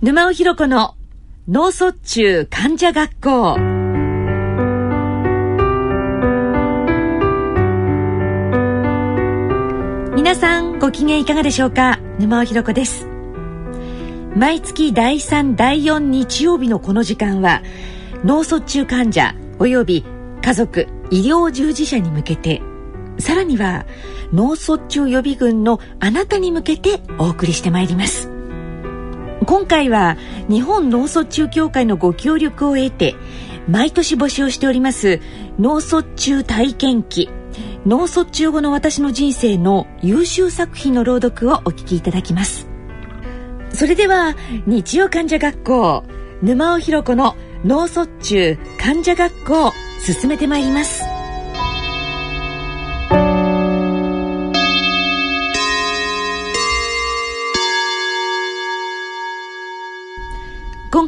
沼尾ひろ子の脳卒中患者学校。皆さんご機嫌いかがでしょうか？沼尾ひろ子です。毎月第3第4日曜日のこの時間は脳卒中患者及び家族医療従事者に向けてさらには脳卒中予備軍のあなたに向けてお送りしてまいります。今回は日本脳卒中協会のご協力を得て毎年募集しております脳卒中体験記。脳卒中後の私の人生の優秀作品の朗読をお聞きいただきます。それでは日曜患者学校沼尾ひろ子の脳卒中患者学校進めてまいります。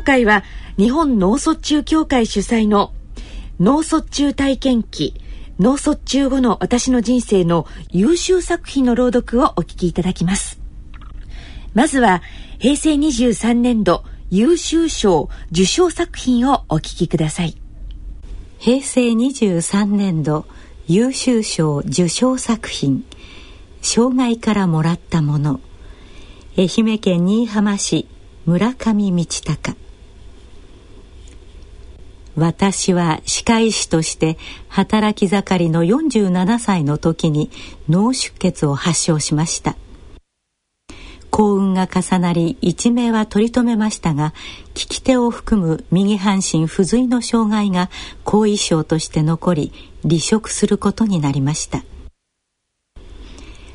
今回は日本脳卒中協会主催の脳卒中体験記脳卒中後の私の人生の優秀作品の朗読をお聞きいただきます。まずは平成23年度優秀賞受賞作品をお聞きください。平成23年度優秀賞受賞作品障害からもらったもの。愛媛県新居浜市村上道隆。私は歯科医師として働き盛りの47歳の時に脳出血を発症しました。幸運が重なり一命は取り留めましたが利き手を含む右半身不随の障害が後遺症として残り離職することになりました。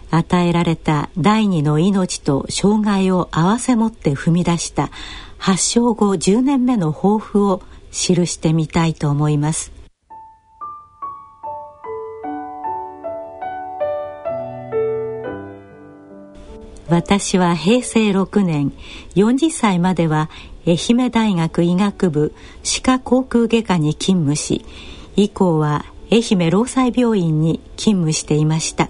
与えられた第二の命と障害を併せ持って踏み出した発症後10年目の抱負を記してみたいと思います。私は平成6年40歳までは愛媛大学医学部歯科航空外科に勤務し以降は愛媛労災病院に勤務していました。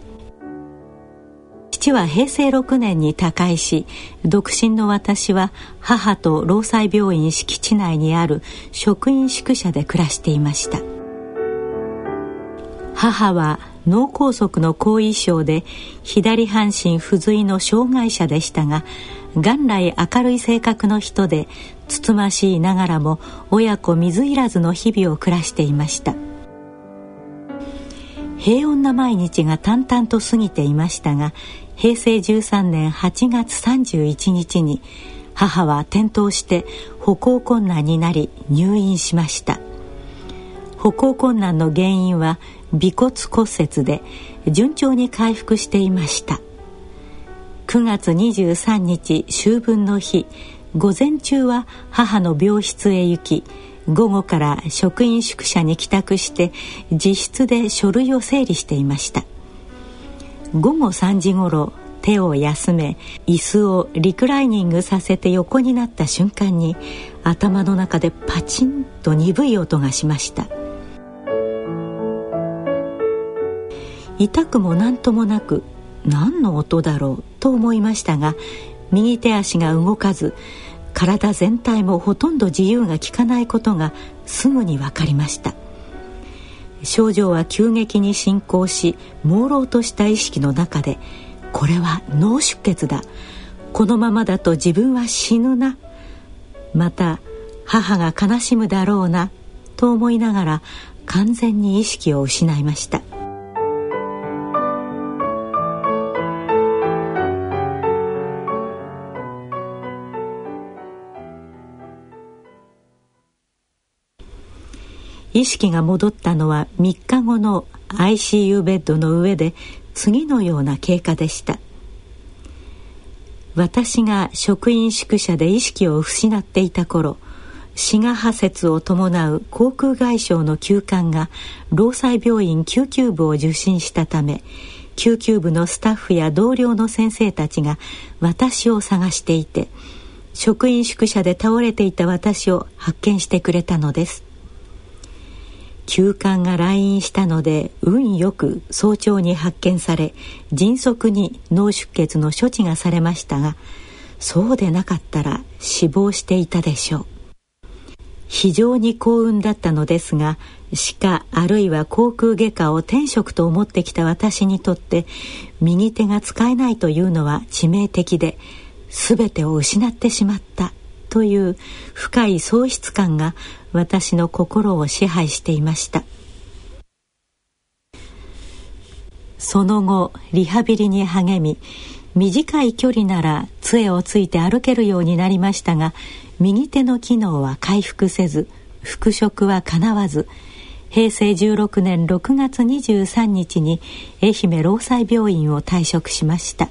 父は平成6年に他界し独身の私は母と労災病院敷地内にある職員宿舎で暮らしていました。母は脳梗塞の後遺症で左半身不随の障害者でしたが元来明るい性格の人でつつましいながらも親子水入らずの日々を暮らしていました。平穏な毎日が淡々と過ぎていましたが平成13年8月31日に母は転倒して歩行困難になり入院しました。歩行困難の原因は尾骨骨折で順調に回復していました。9月23日秋分の日午前中は母の病室へ行き午後から職員宿舎に帰宅して自室で書類を整理していました。午後3時ごろ手を休め椅子をリクライニングさせて横になった瞬間に頭の中でパチンと鈍い音がしました。痛くも何ともなく何の音だろうと思いましたが右手足が動かず体全体もほとんど自由が利かないことがすぐに分かりました。症状は急激に進行し朦朧とした意識の中でこれは脳出血だ。このままだと自分は死ぬな。また母が悲しむだろうなと思いながら完全に意識を失いました。意識が戻ったのは3日後の ICU ベッドの上で次のような経過でした。私が職員宿舎で意識を失っていた頃滋賀破切を伴う航空外傷の急患が労災病院救急部を受診したため救急部のスタッフや同僚の先生たちが私を探していて職員宿舎で倒れていた私を発見してくれたのです。急患が来院したので運よく早朝に発見され迅速に脳出血の処置がされましたがそうでなかったら死亡していたでしょう。非常に幸運だったのですが歯科あるいは航空外科を天職と思ってきた私にとって右手が使えないというのは致命的で全てを失ってしまったという深い喪失感が私の心を支配していました。その後リハビリに励み短い距離なら杖をついて歩けるようになりましたが右手の機能は回復せず復職はかなわず平成16年6月23日に愛媛労災病院を退職しました。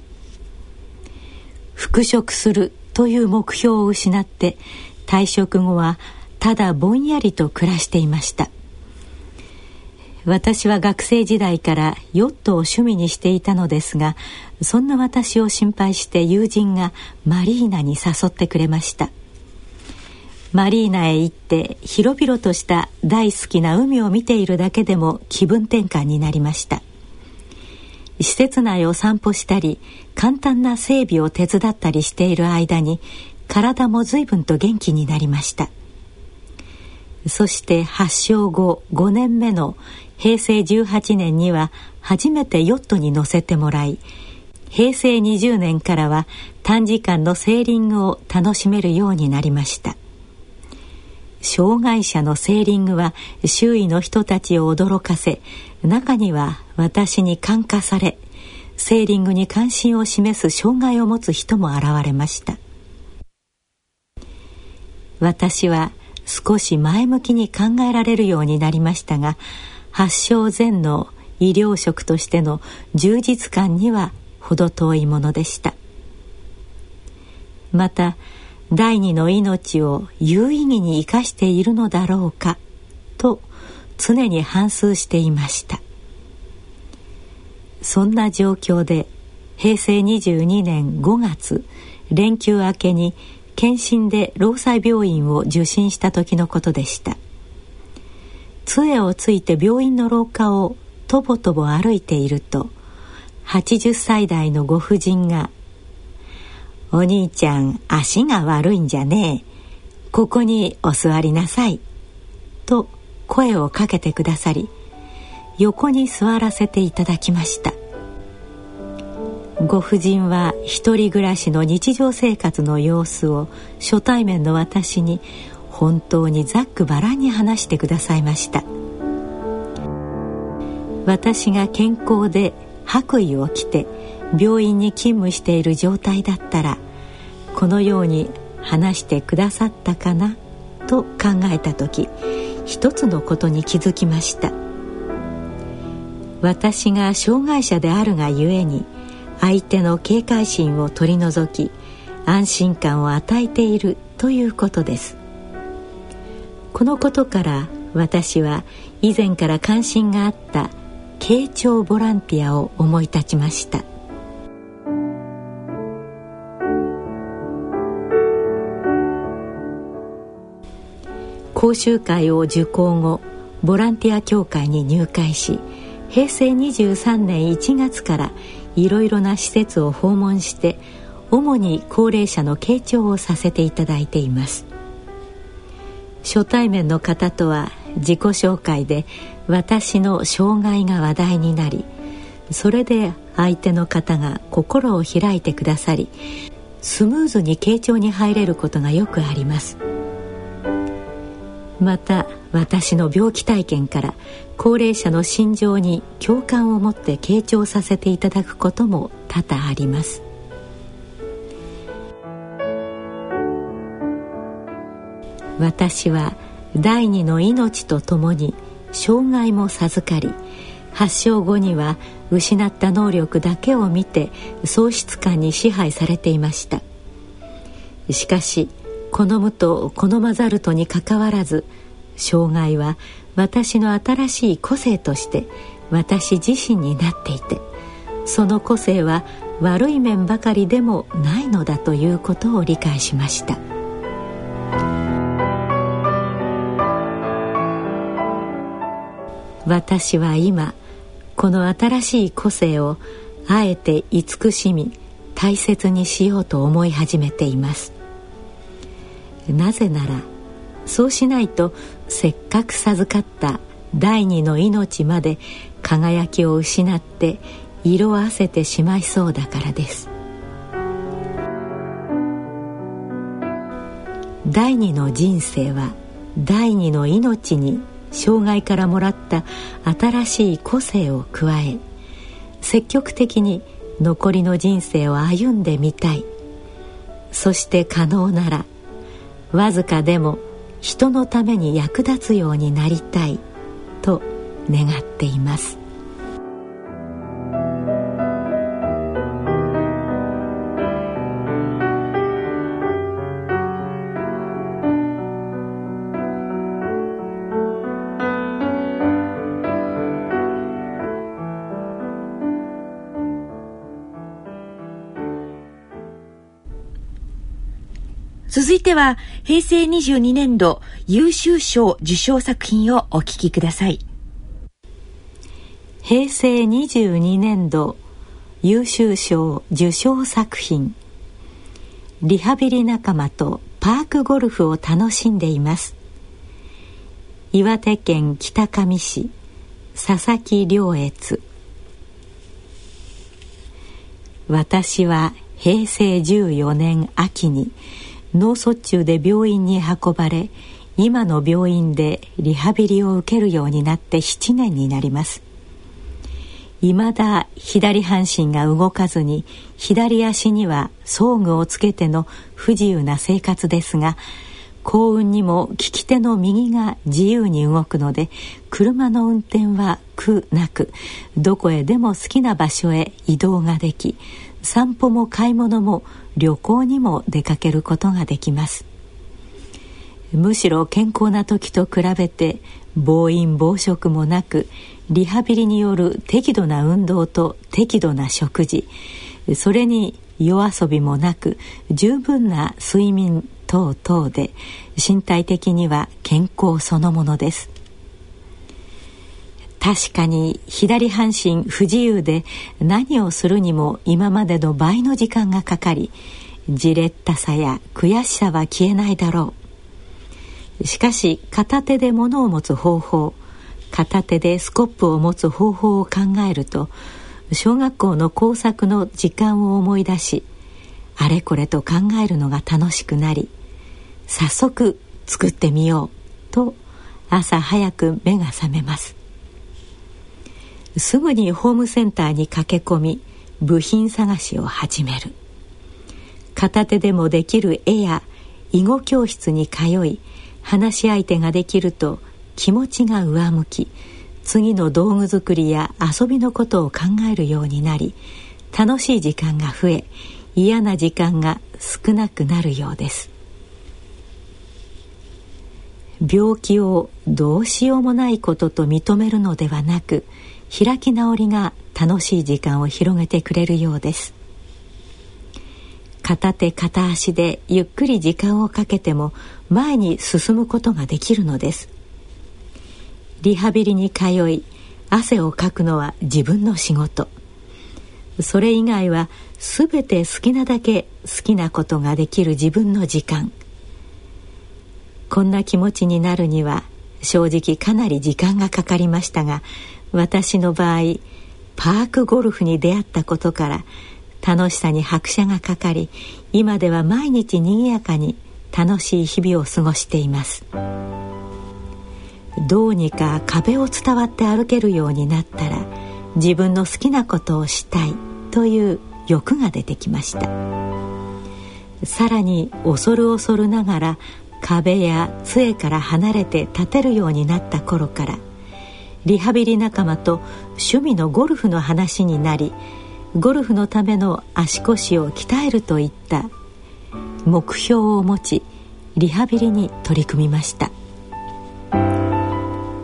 復職するという目標を失って退職後はただぼんやりと暮らしていました。私は学生時代からヨットを趣味にしていたのですがそんな私を心配して友人がマリーナに誘ってくれました。マリーナへ行って広々とした大好きな海を見ているだけでも気分転換になりました。施設内を散歩したり簡単な整備を手伝ったりしている間に体も随分と元気になりました。そして発症後5年目の平成18年には初めてヨットに乗せてもらい平成20年からは短時間のセーリングを楽しめるようになりました。障害者のセーリングは周囲の人たちを驚かせ中には私に感化されセーリングに関心を示す障害を持つ人も現れました。私は少し前向きに考えられるようになりましたが発症前の医療職としての充実感には程遠いものでした。また第二の命を有意義に生かしているのだろうかと常に反芻していました。そんな状況で平成22年5月連休明けに検診で労災病院を受診した時のことでした。杖をついて病院の廊下をとぼとぼ歩いていると80歳代のご婦人が「お兄ちゃん足が悪いんじゃねえ。ここにお座りなさい」と声をかけてくださり横に座らせていただきました。ご婦人は一人暮らしの日常生活の様子を初対面の私に本当にざっくばらんに話してくださいました。私が健康で白衣を着て病院に勤務している状態だったらこのように話してくださったかなと考えた時一つのことに気づきました。私が障害者であるがゆえに相手の警戒心を取り除き安心感を与えているということです。このことから私は以前から関心があった慶長ボランティアを思い立ちました。講習会を受講後ボランティア協会に入会し平成23年1月からいろいろな施設を訪問して主に高齢者の傾聴をさせていただいています。初対面の方とは自己紹介で私の障害が話題になりそれで相手の方が心を開いてくださりスムーズに傾聴に入れることがよくあります。また私の病気体験から高齢者の心情に共感を持って傾聴させていただくことも多々あります。私は第二の命とともに障害も授かり発症後には失った能力だけを見て喪失感に支配されていました。しかし好むと好まざるとにかかわらず障害は私の新しい個性として私自身になっていてその個性は悪い面ばかりでもないのだということを理解しました。私は今この新しい個性をあえて慈しみ大切にしようと思い始めています。なぜならそうしないとせっかく授かった第二の命まで輝きを失って色あせてしまいそうだからです。第二の人生は第二の命に障害からもらった新しい個性を加え積極的に残りの人生を歩んでみたい。そして可能ならわずかでも人のために役立つようになりたいと願っています。続いては平成22年度優秀賞受賞作品をお聞きください。平成22年度優秀賞受賞作品。リハビリ仲間とパークゴルフを楽しんでいます。岩手県北上市佐々木良越私は平成14年秋に脳卒中で病院に運ばれ今の病院でリハビリを受けるようになって7年になります。未だ左半身が動かずに左足には装具をつけての不自由な生活ですが幸運にも利き手の右が自由に動くので車の運転は苦なくどこへでも好きな場所へ移動ができ散歩も買い物も旅行にも出かけることができます。むしろ健康な時と比べて暴飲暴食もなくリハビリによる適度な運動と適度な食事それに夜遊びもなく十分な睡眠等々で身体的には健康そのものです。確かに左半身不自由で何をするにも今までの倍の時間がかかりじれったさや悔しさは消えないだろう。しかし片手で物を持つ方法片手でスコップを持つ方法を考えると小学校の工作の時間を思い出しあれこれと考えるのが楽しくなり早速作ってみようと朝早く目が覚めます。すぐにホームセンターに駆け込み部品探しを始める。片手でもできる絵や囲碁教室に通い話し相手ができると気持ちが上向き次の道具作りや遊びのことを考えるようになり楽しい時間が増え嫌な時間が少なくなるようです。病気をどうしようもないことと認めるのではなく開き直りが楽しい時間を広げてくれるようです。片手片足でゆっくり時間をかけても前に進むことができるのです。リハビリに通い汗をかくのは自分の仕事。それ以外は全て好きなだけ好きなことができる自分の時間。こんな気持ちになるには正直かなり時間がかかりましたが私の場合パークゴルフに出会ったことから楽しさに拍車がかかり今では毎日にぎやかに楽しい日々を過ごしています。どうにか壁を伝わって歩けるようになったら自分の好きなことをしたいという欲が出てきました。さらに恐る恐るながら壁や杖から離れて立てるようになった頃からリハビリ仲間と趣味のゴルフの話になりゴルフのための足腰を鍛えるといった目標を持ちリハビリに取り組みました。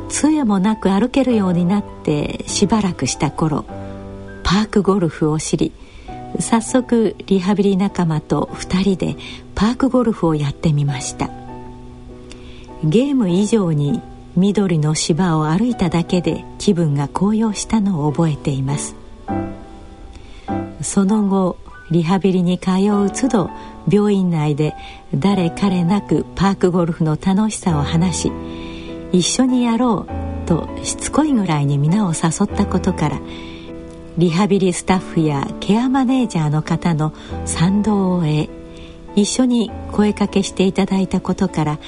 杖もなく歩けるようになってしばらくした頃パークゴルフを知り早速リハビリ仲間と2人でパークゴルフをやってみました。ゲーム以上に緑の芝を歩いただけで気分が高揚したのを覚えています。その後リハビリに通う都度病院内で誰彼なくパークゴルフの楽しさを話し一緒にやろうとしつこいぐらいに皆を誘ったことからリハビリスタッフやケアマネージャーの方の賛同を得一緒に声かけしていただいたことから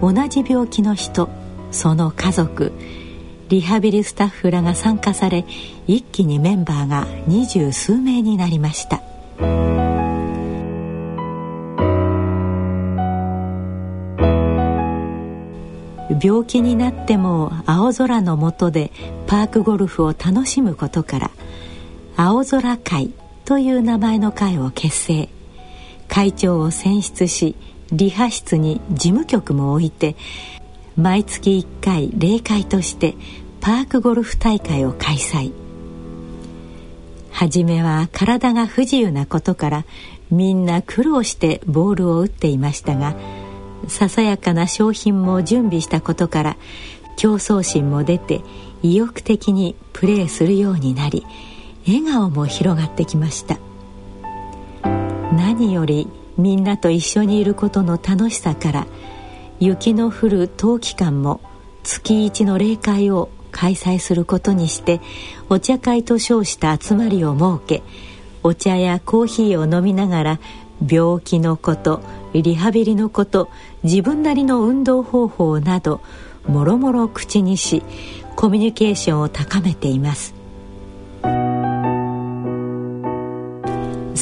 同じ病気の人その家族リハビリスタッフらが参加され一気にメンバーが二十数名になりました。病気になっても青空の下でパークゴルフを楽しむことから青空会という名前の会を結成。会長を選出しリハ室に事務局も置いて毎月1回例会としてパークゴルフ大会を開催。初めは体が不自由なことからみんな苦労してボールを打っていましたがささやかな商品も準備したことから競争心も出て意欲的にプレーするようになり笑顔も広がってきました。何よりみんなと一緒にいることの楽しさから雪の降る冬期間も月一の例会を開催することにしてお茶会と称した集まりを設けお茶やコーヒーを飲みながら病気のことリハビリのこと自分なりの運動方法などもろもろ口にしコミュニケーションを高めています。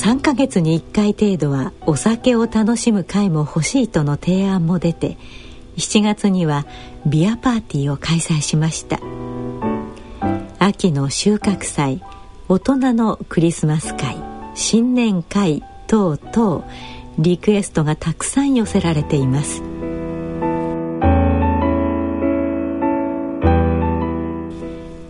3ヶ月に1回程度はお酒を楽しむ会も欲しいとの提案も出て7月にはビアパーティーを開催しました。秋の収穫祭大人のクリスマス会新年会等々リクエストがたくさん寄せられています。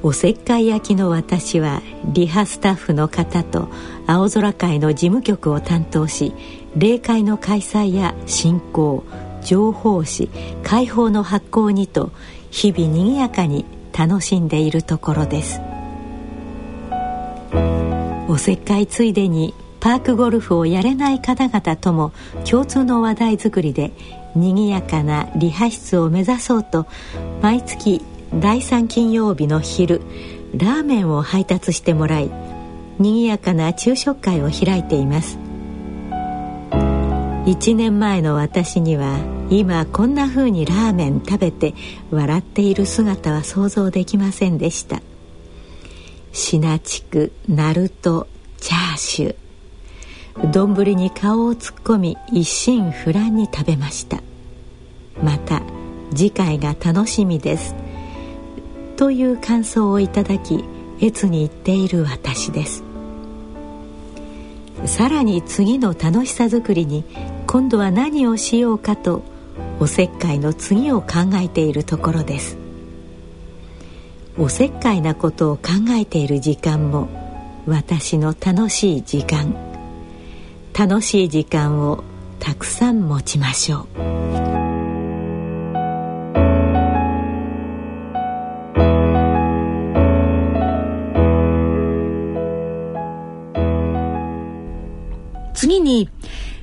おせっかい焼きの私はリハスタッフの方と青空会の事務局を担当し例会の開催や進行情報誌解放の発行にと日々にぎやかに楽しんでいるところです。おせっかいついでにパークゴルフをやれない方々とも共通の話題作りでにぎやかなリハ室を目指そうと毎月第3金曜日の昼ラーメンを配達してもらいにぎやかな昼食会を開いています。1年前の私には今こんな風にラーメン食べて笑っている姿は想像できませんでした。シナチクナルトチャーシュー。丼に顔を突っ込み一心不乱に食べました。また次回が楽しみです。という感想をいただき越に言っている私です。さらに次の楽しさづくりに今度は何をしようかとおせっかいの次を考えているところです。おせっかいなことを考えている時間も私の楽しい時間。楽しい時間をたくさん持ちましょう。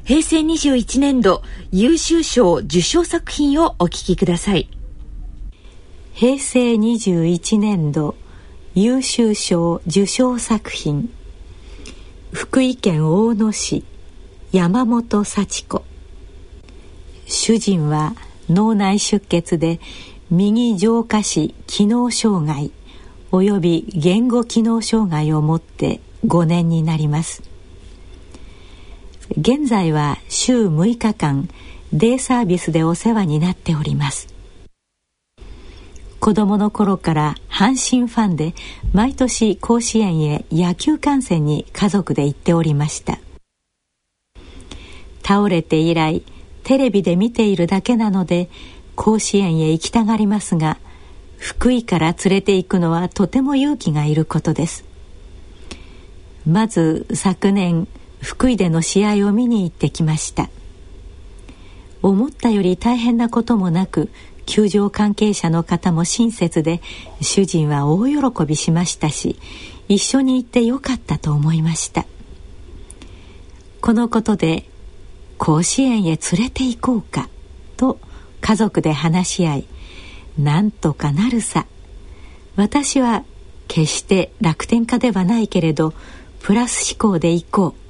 平成21年度優秀賞受賞作品をお聞きください。平成21年度優秀賞受賞作品。福井県大野市山本幸子。主人は脳内出血で右上下肢機能障害および言語機能障害を持って5年になります。現在は週6日間デイサービスでお世話になっております。子供の頃から阪神ファンで毎年甲子園へ野球観戦に家族で行っておりました。倒れて以来テレビで見ているだけなので甲子園へ行きたがりますが福井から連れて行くのはとても勇気がいることです。まず昨年福井での試合を見に行ってきました。思ったより大変なこともなく球場関係者の方も親切で主人は大喜びしましたし一緒に行ってよかったと思いました。このことで甲子園へ連れて行こうかと家族で話し合いなんとかなるさ。私は決して楽天家ではないけれどプラス思考で行こう。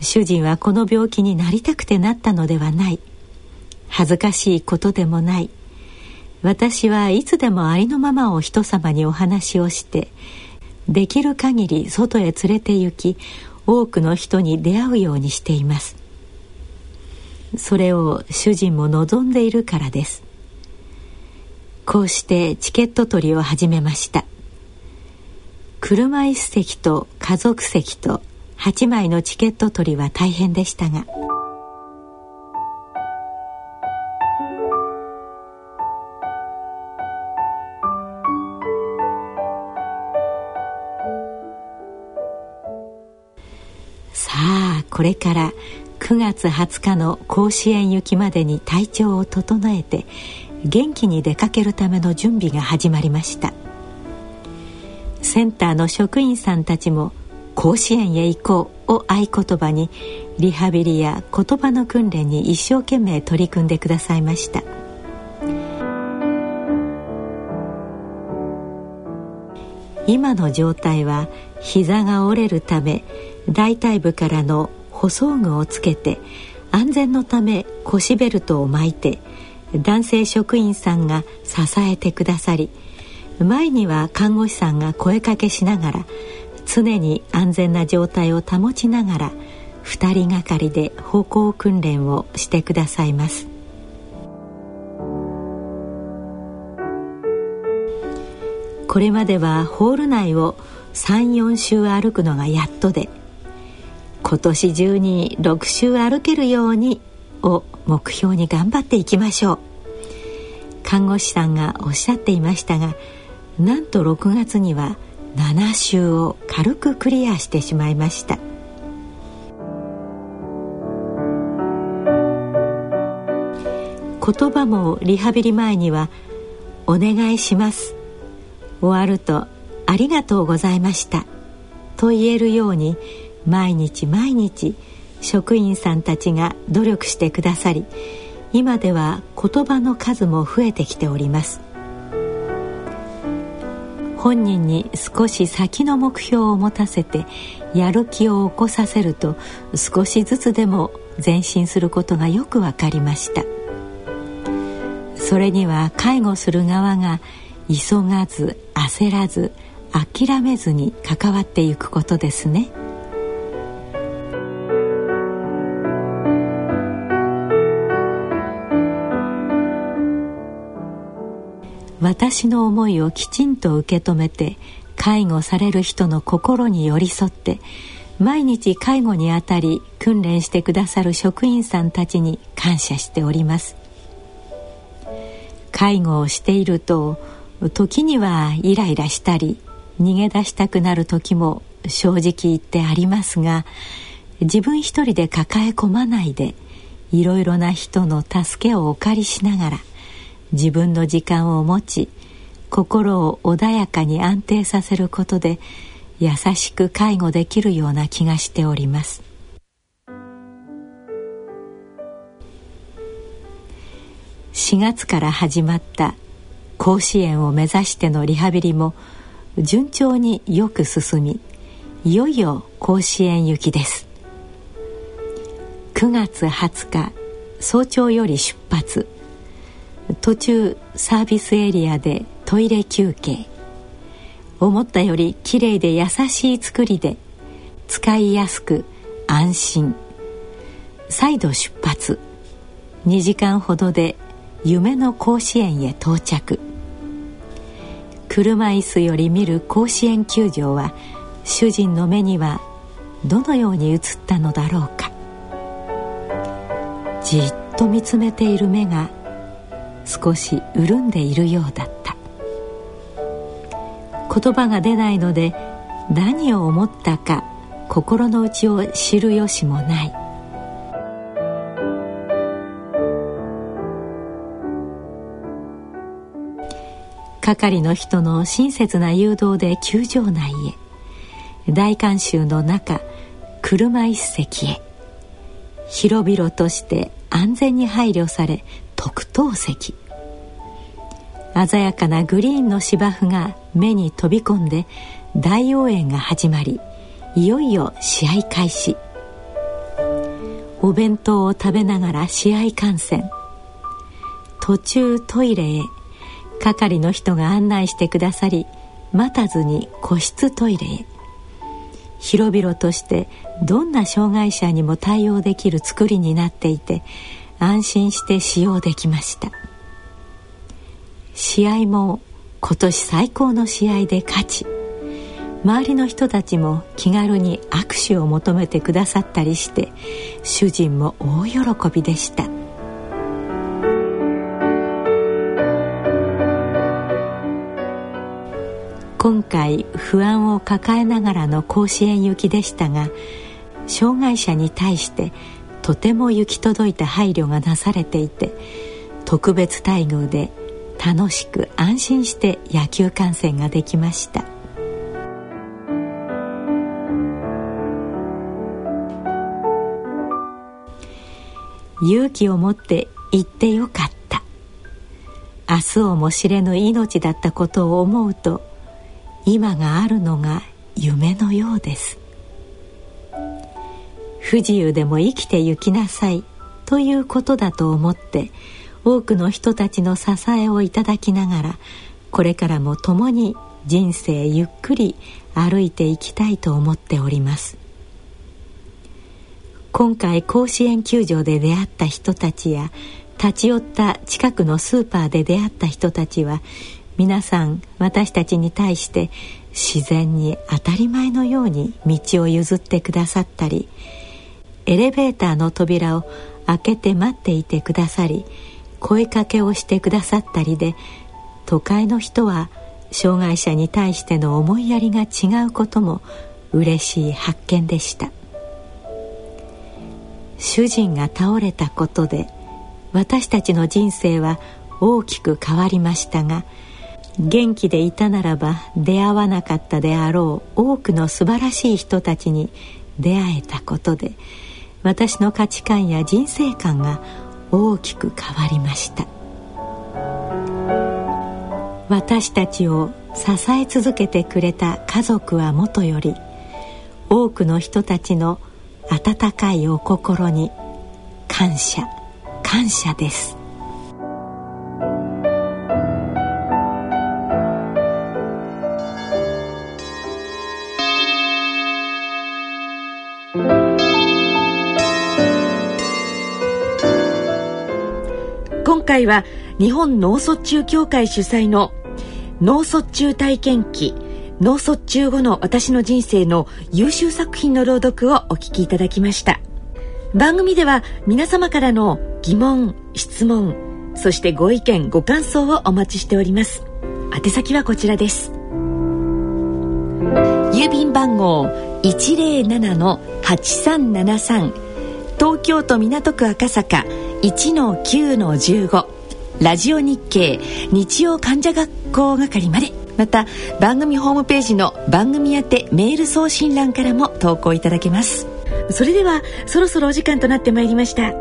主人はこの病気になりたくてなったのではない。恥ずかしいことでもない。私はいつでもありのままを人様にお話をしてできる限り外へ連れて行き多くの人に出会うようにしています。それを主人も望んでいるからです。こうしてチケット取りを始めました。車椅子席と家族席と8枚のチケット取りは大変でしたが。さあこれから9月20日の甲子園行きまでに体調を整えて元気に出かけるための準備が始まりました。センターの職員さんたちも「甲子園へ行こう」を合言葉にリハビリや言葉の訓練に一生懸命取り組んでくださいました。今の状態は膝が折れるため大腿部からの舗装具をつけて安全のため腰ベルトを巻いて男性職員さんが支えてくださり前には看護師さんが声かけしながら常に安全な状態を保ちながら2人がかりで歩行訓練をしてくださいます。これまではホール内を34周歩くのがやっとで今年中に6周歩けるようにを目標に頑張っていきましょう。看護師さんがおっしゃっていましたがなんと6月には7周を軽くクリアしてしまいました。言葉もリハビリ前には「お願いします」終わると「ありがとうございました」と言えるように毎日毎日職員さんたちが努力してくださり今では言葉の数も増えてきております。本人に少し先の目標を持たせてやる気を起こさせると少しずつでも前進することがよく分かりました。それには介護する側が急がず焦らず諦めずに関わっていくことですね。私の思いをきちんと受け止めて介護される人の心に寄り添って毎日介護にあたり訓練してくださる職員さんたちに感謝しております。介護をしていると時にはイライラしたり逃げ出したくなる時も正直言ってありますが自分一人で抱え込まないでいろいろな人の助けをお借りしながら自分の時間を持ち心を穏やかに安定させることで優しく介護できるような気がしております。4月から始まった甲子園を目指してのリハビリも順調によく進みいよいよ甲子園行きです。9月20日早朝より出発。途中サービスエリアでトイレ休憩。思ったよりきれいで優しい作りで使いやすく安心。再度出発。2時間ほどで夢の甲子園へ到着。車椅子より見る甲子園球場は主人の目にはどのように映ったのだろうか。じっと見つめている目が少し潤んでいるようだった。言葉が出ないので何を思ったか心の内を知る由もない。係の人の親切な誘導で球場内へ大観衆の中車一席へ。広々として安全に配慮され特等席。鮮やかなグリーンの芝生が目に飛び込んで大応援が始まりいよいよ試合開始。お弁当を食べながら試合観戦。途中トイレへ係の人が案内してくださり待たずに個室トイレへ。広々としてどんな障害者にも対応できる作りになっていて安心して使用できました。試合も今年最高の試合で勝ち周りの人たちも気軽に握手を求めてくださったりして主人も大喜びでした。今回不安を抱えながらの甲子園行きでしたが障害者に対してとても行き届いた配慮がなされていて特別待遇で楽しく安心して野球観戦ができました。勇気を持って行ってよかった。明日をも知れぬ命だったことを思うと今があるのが夢のようです。不自由でも生きてゆきなさい。ということだと思って多くの人たちの支えをいただきながらこれからも共に人生ゆっくり歩いていきたいと思っております。今回甲子園球場で出会った人たちや立ち寄った近くのスーパーで出会った人たちは皆さん私たちに対して自然に当たり前のように道を譲ってくださったりエレベーターの扉を開けて待っていてくださり声かけをしてくださったりで都会の人は障害者に対しての思いやりが違うことも嬉しい発見でした。主人が倒れたことで私たちの人生は大きく変わりましたが元気でいたならば出会わなかったであろう多くの素晴らしい人たちに出会えたことで私の価値観や人生観が大きく変わりました。私たちを支え続けてくれた家族はもとより多くの人たちの温かいお心に感謝感謝です。回は日本脳卒中協会主催の脳卒中体験記脳卒中後の私の人生の優秀作品の朗読をお聞きいただきました。番組では皆様からの疑問質問そしてご意見ご感想をお待ちしております。宛先はこちらです。郵便番号107-8373東京都港区赤坂。1の9の15ラジオ日経日曜患者学校係まで。また番組ホームページの番組宛てメール送信欄からも投稿いただけます。それではそろそろお時間となってまいりました。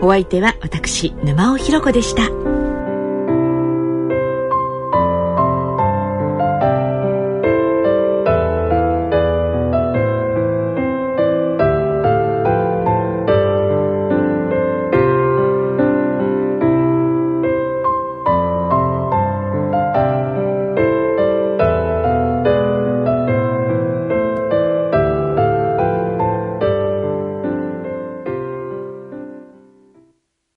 お相手は私沼尾ひろ子でした。